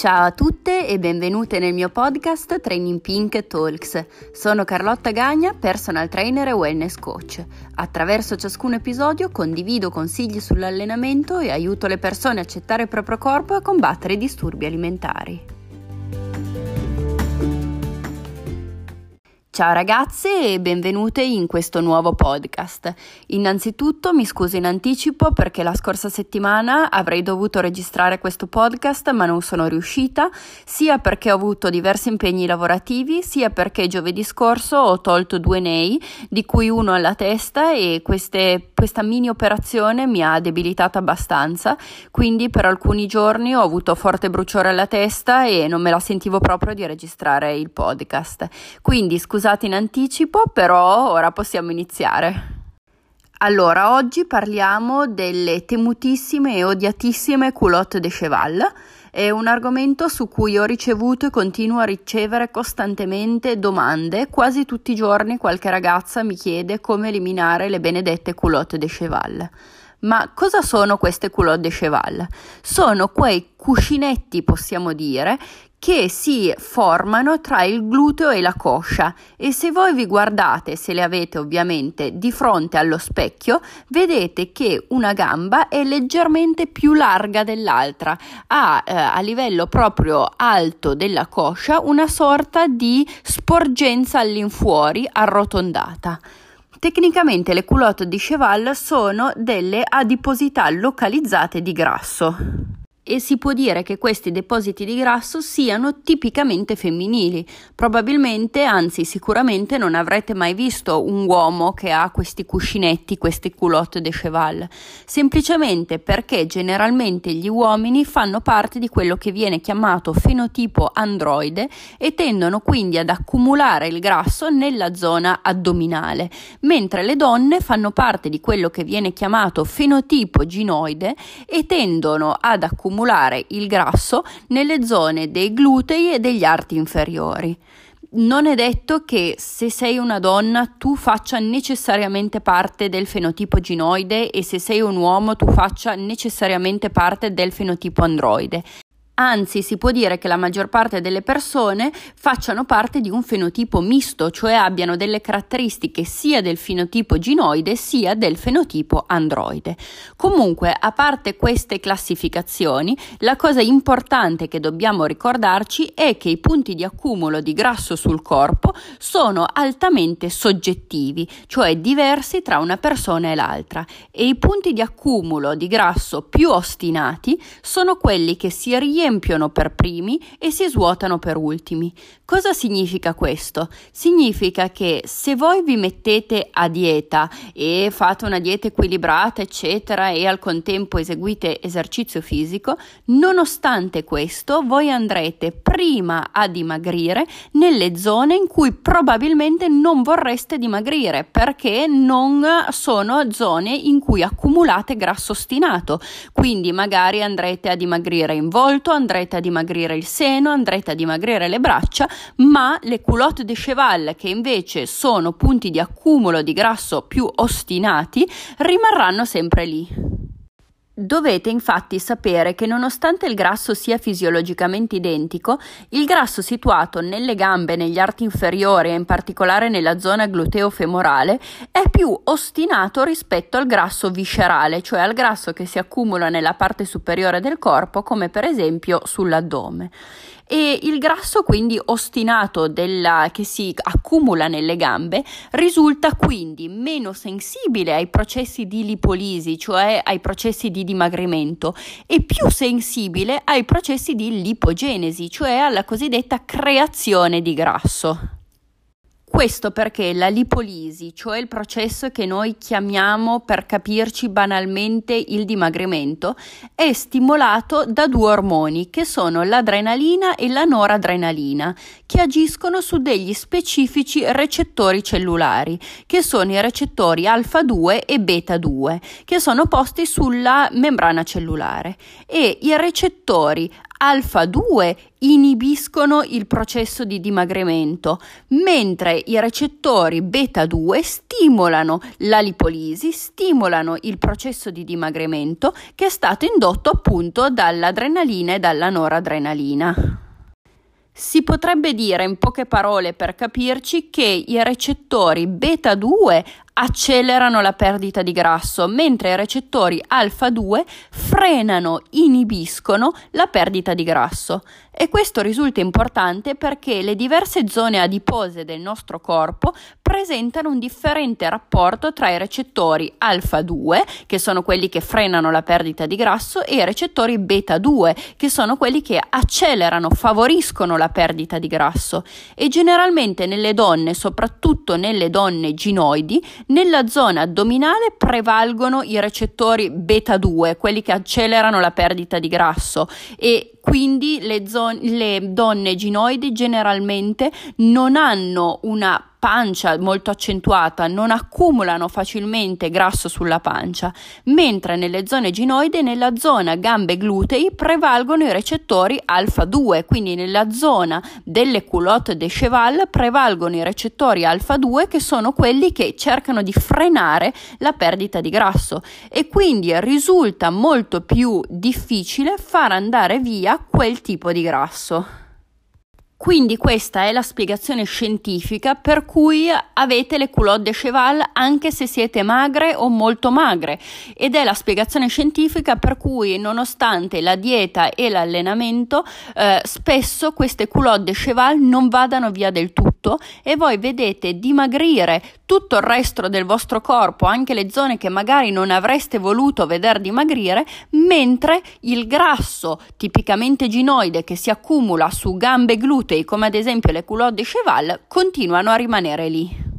Ciao a tutte e benvenute nel mio podcast Training Pink Talks. Sono Carlotta Gagna, personal trainer e wellness coach. Attraverso ciascun episodio condivido consigli sull'allenamento e aiuto le persone a accettare il proprio corpo e a combattere i disturbi alimentari. Ciao ragazze e benvenute in questo nuovo podcast. Innanzitutto mi scuso in anticipo perché la scorsa settimana avrei dovuto registrare questo podcast ma non sono riuscita, sia perché ho avuto diversi impegni lavorativi, sia perché giovedì scorso ho tolto due nei, di cui uno alla testa e queste, questa mini operazione mi ha debilitato abbastanza, quindi per alcuni giorni ho avuto forte bruciore alla testa e non me la sentivo proprio di registrare il podcast. Quindi scusate scusate in anticipo, però ora possiamo iniziare. Allora, oggi parliamo delle temutissime e odiatissime culotte de cheval. È un argomento su cui ho ricevuto e continuo a ricevere costantemente domande. Quasi tutti i giorni qualche ragazza mi chiede come eliminare le benedette culotte de cheval. Ma cosa sono queste culotte de cheval? Sono quei cuscinetti, possiamo dire, che si formano tra il gluteo e la coscia. E se voi vi guardate, se le avete ovviamente di fronte allo specchio, vedete che una gamba è leggermente più larga dell'altra, ha eh, a livello proprio alto della coscia una sorta di sporgenza all'infuori arrotondata. Tecnicamente le culotte di cheval sono delle adiposità localizzate di grasso e si può dire che questi depositi di grasso siano tipicamente femminili. Probabilmente, anzi sicuramente non avrete mai visto un uomo che ha questi cuscinetti, queste culotte de cheval, semplicemente perché generalmente gli uomini fanno parte di quello che viene chiamato fenotipo androide e tendono quindi ad accumulare il grasso nella zona addominale, mentre le donne fanno parte di quello che viene chiamato fenotipo ginoide e tendono ad accumulare accumulare il grasso nelle zone dei glutei e degli arti inferiori. Non è detto che se sei una donna tu faccia necessariamente parte del fenotipo ginoide e se sei un uomo tu faccia necessariamente parte del fenotipo androide anzi si può dire che la maggior parte delle persone facciano parte di un fenotipo misto, cioè abbiano delle caratteristiche sia del fenotipo ginoide sia del fenotipo androide. Comunque, a parte queste classificazioni, la cosa importante che dobbiamo ricordarci è che i punti di accumulo di grasso sul corpo sono altamente soggettivi, cioè diversi tra una persona e l'altra, e i punti di accumulo di grasso più ostinati sono quelli che si riempiono riempiono per primi e si svuotano per ultimi. Cosa significa questo? Significa che se voi vi mettete a dieta e fate una dieta equilibrata, eccetera, e al contempo eseguite esercizio fisico, nonostante questo, voi andrete prima a dimagrire nelle zone in cui probabilmente non vorreste dimagrire, perché non sono zone in cui accumulate grasso ostinato. Quindi magari andrete a dimagrire in volto, andrete a dimagrire il seno, andrete a dimagrire le braccia, ma le culotte de cheval, che invece sono punti di accumulo di grasso più ostinati, rimarranno sempre lì. Dovete infatti sapere che nonostante il grasso sia fisiologicamente identico, il grasso situato nelle gambe, negli arti inferiori e in particolare nella zona gluteo-femorale è più ostinato rispetto al grasso viscerale, cioè al grasso che si accumula nella parte superiore del corpo, come per esempio sull'addome e il grasso quindi ostinato della, che si accumula nelle gambe risulta quindi meno sensibile ai processi di lipolisi, cioè ai processi di dimagrimento, e più sensibile ai processi di lipogenesi, cioè alla cosiddetta creazione di grasso. Questo perché la lipolisi, cioè il processo che noi chiamiamo per capirci banalmente il dimagrimento, è stimolato da due ormoni che sono l'adrenalina e la noradrenalina, che agiscono su degli specifici recettori cellulari, che sono i recettori alfa 2 e beta 2, che sono posti sulla membrana cellulare e i recettori alfa 2 inibiscono il processo di dimagrimento, mentre i recettori beta 2 stimolano la lipolisi, stimolano il processo di dimagrimento che è stato indotto appunto dall'adrenalina e dalla noradrenalina. Si potrebbe dire in poche parole per capirci che i recettori beta 2 accelerano la perdita di grasso, mentre i recettori alfa 2 frenano, inibiscono la perdita di grasso. E questo risulta importante perché le diverse zone adipose del nostro corpo presentano un differente rapporto tra i recettori alfa 2, che sono quelli che frenano la perdita di grasso, e i recettori beta 2, che sono quelli che accelerano, favoriscono la perdita di grasso. E generalmente nelle donne, soprattutto nelle donne ginoidi, nella zona addominale prevalgono i recettori beta 2, quelli che accelerano la perdita di grasso. E quindi le, zone, le donne ginoidi generalmente non hanno una pancia molto accentuata, non accumulano facilmente grasso sulla pancia, mentre nelle zone ginoide, nella zona gambe glutei, prevalgono i recettori alfa 2, quindi nella zona delle culotte de cheval prevalgono i recettori alfa 2 che sono quelli che cercano di frenare la perdita di grasso e quindi risulta molto più difficile far andare via quel tipo di grasso. Quindi questa è la spiegazione scientifica per cui avete le culotte de cheval anche se siete magre o molto magre. Ed è la spiegazione scientifica per cui nonostante la dieta e l'allenamento eh, spesso queste culotte de cheval non vadano via del tutto e voi vedete dimagrire tutto il resto del vostro corpo, anche le zone che magari non avreste voluto vedere dimagrire, mentre il grasso tipicamente ginoide che si accumula su gambe glutei, come ad esempio le culotte de cheval, continuano a rimanere lì.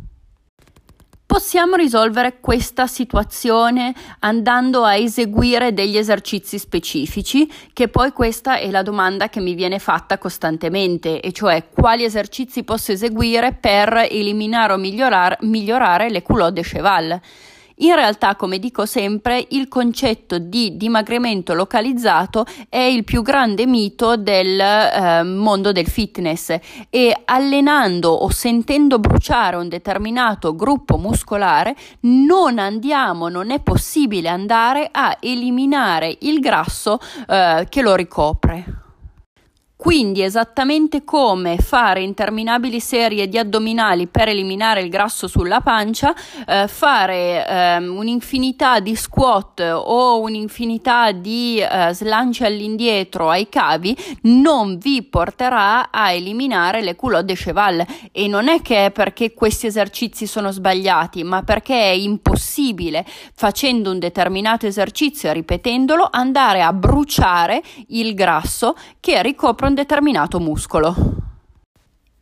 Possiamo risolvere questa situazione andando a eseguire degli esercizi specifici, che poi questa è la domanda che mi viene fatta costantemente, e cioè quali esercizi posso eseguire per eliminare o migliorare, migliorare le culotte cheval. In realtà, come dico sempre, il concetto di dimagrimento localizzato è il più grande mito del eh, mondo del fitness e allenando o sentendo bruciare un determinato gruppo muscolare non andiamo, non è possibile andare a eliminare il grasso eh, che lo ricopre. Quindi esattamente come fare interminabili serie di addominali per eliminare il grasso sulla pancia, eh, fare eh, un'infinità di squat o un'infinità di eh, slanci all'indietro ai cavi non vi porterà a eliminare le culotte de cheval. E non è che è perché questi esercizi sono sbagliati, ma perché è impossibile facendo un determinato esercizio e ripetendolo andare a bruciare il grasso che ricopre un determinato muscolo.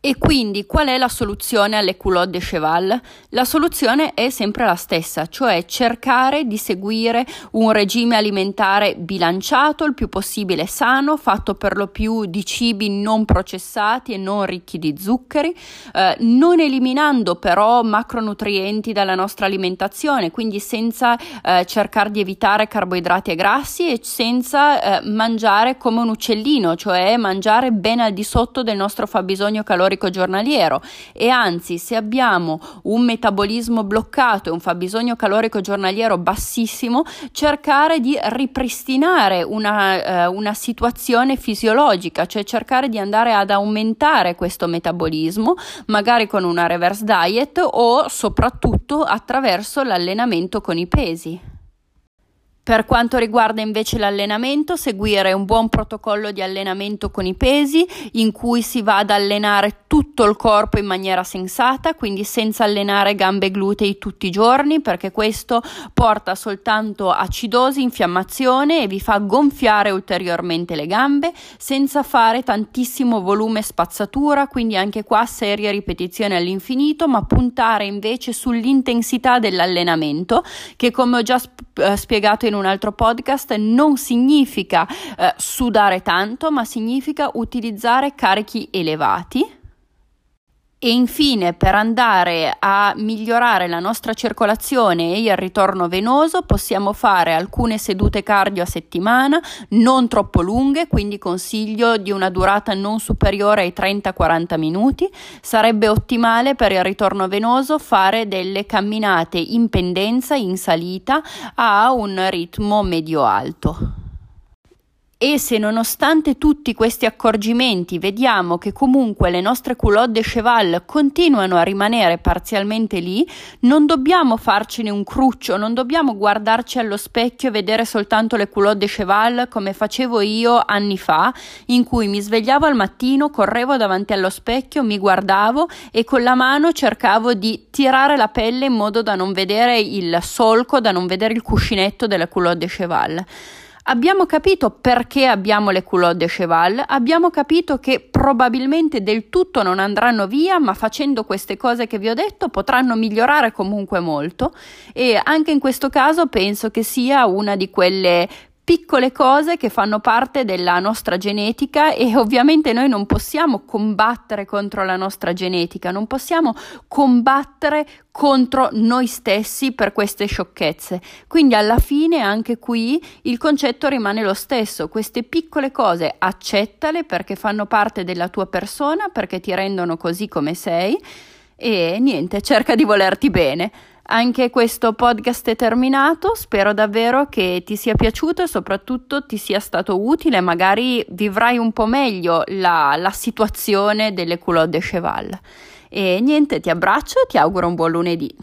E quindi qual è la soluzione alle culotte de cheval? La soluzione è sempre la stessa, cioè cercare di seguire un regime alimentare bilanciato, il più possibile sano, fatto per lo più di cibi non processati e non ricchi di zuccheri, eh, non eliminando però macronutrienti dalla nostra alimentazione, quindi senza eh, cercare di evitare carboidrati e grassi e senza eh, mangiare come un uccellino, cioè mangiare ben al di sotto del nostro fabbisogno calorico calorico giornaliero e anzi se abbiamo un metabolismo bloccato e un fabbisogno calorico giornaliero bassissimo, cercare di ripristinare una, eh, una situazione fisiologica, cioè cercare di andare ad aumentare questo metabolismo, magari con una reverse diet o soprattutto attraverso l'allenamento con i pesi. Per quanto riguarda invece l'allenamento, seguire un buon protocollo di allenamento con i pesi in cui si va ad allenare tutto il corpo in maniera sensata, quindi senza allenare gambe e glutei tutti i giorni, perché questo porta soltanto acidosi, infiammazione e vi fa gonfiare ulteriormente le gambe, senza fare tantissimo volume spazzatura, quindi anche qua serie ripetizioni all'infinito, ma puntare invece sull'intensità dell'allenamento, che come ho già sp- eh, spiegato in un altro podcast, non significa eh, sudare tanto, ma significa utilizzare carichi elevati E infine, per andare a migliorare la nostra circolazione e il ritorno venoso, possiamo fare alcune sedute cardio a settimana, non troppo lunghe, quindi consiglio di una durata non superiore ai 30-40 minuti. Sarebbe ottimale per il ritorno venoso fare delle camminate in pendenza, in salita, a un ritmo medio-alto e se nonostante tutti questi accorgimenti vediamo che comunque le nostre culotte de cheval continuano a rimanere parzialmente lì, non dobbiamo farcene un cruccio, non dobbiamo guardarci allo specchio e vedere soltanto le culotte de cheval come facevo io anni fa, in cui mi svegliavo al mattino, correvo davanti allo specchio, mi guardavo e con la mano cercavo di tirare la pelle in modo da non vedere il solco, da non vedere il cuscinetto delle culotte de cheval. Abbiamo capito perché abbiamo le culotte de cheval, abbiamo capito che probabilmente del tutto non andranno via, ma facendo queste cose che vi ho detto potranno migliorare comunque molto. E anche in questo caso penso che sia una di quelle piccole cose che fanno parte della nostra genetica e ovviamente noi non possiamo combattere contro la nostra genetica, non possiamo combattere contro noi stessi per queste sciocchezze. Quindi alla fine anche qui il concetto rimane lo stesso, queste piccole cose accettale perché fanno parte della tua persona, perché ti rendono così come sei e niente, cerca di volerti bene. Anche questo podcast è terminato, spero davvero che ti sia piaciuto e soprattutto ti sia stato utile, magari vivrai un po' meglio la, la situazione delle culotte de cheval. E niente, ti abbraccio e ti auguro un buon lunedì.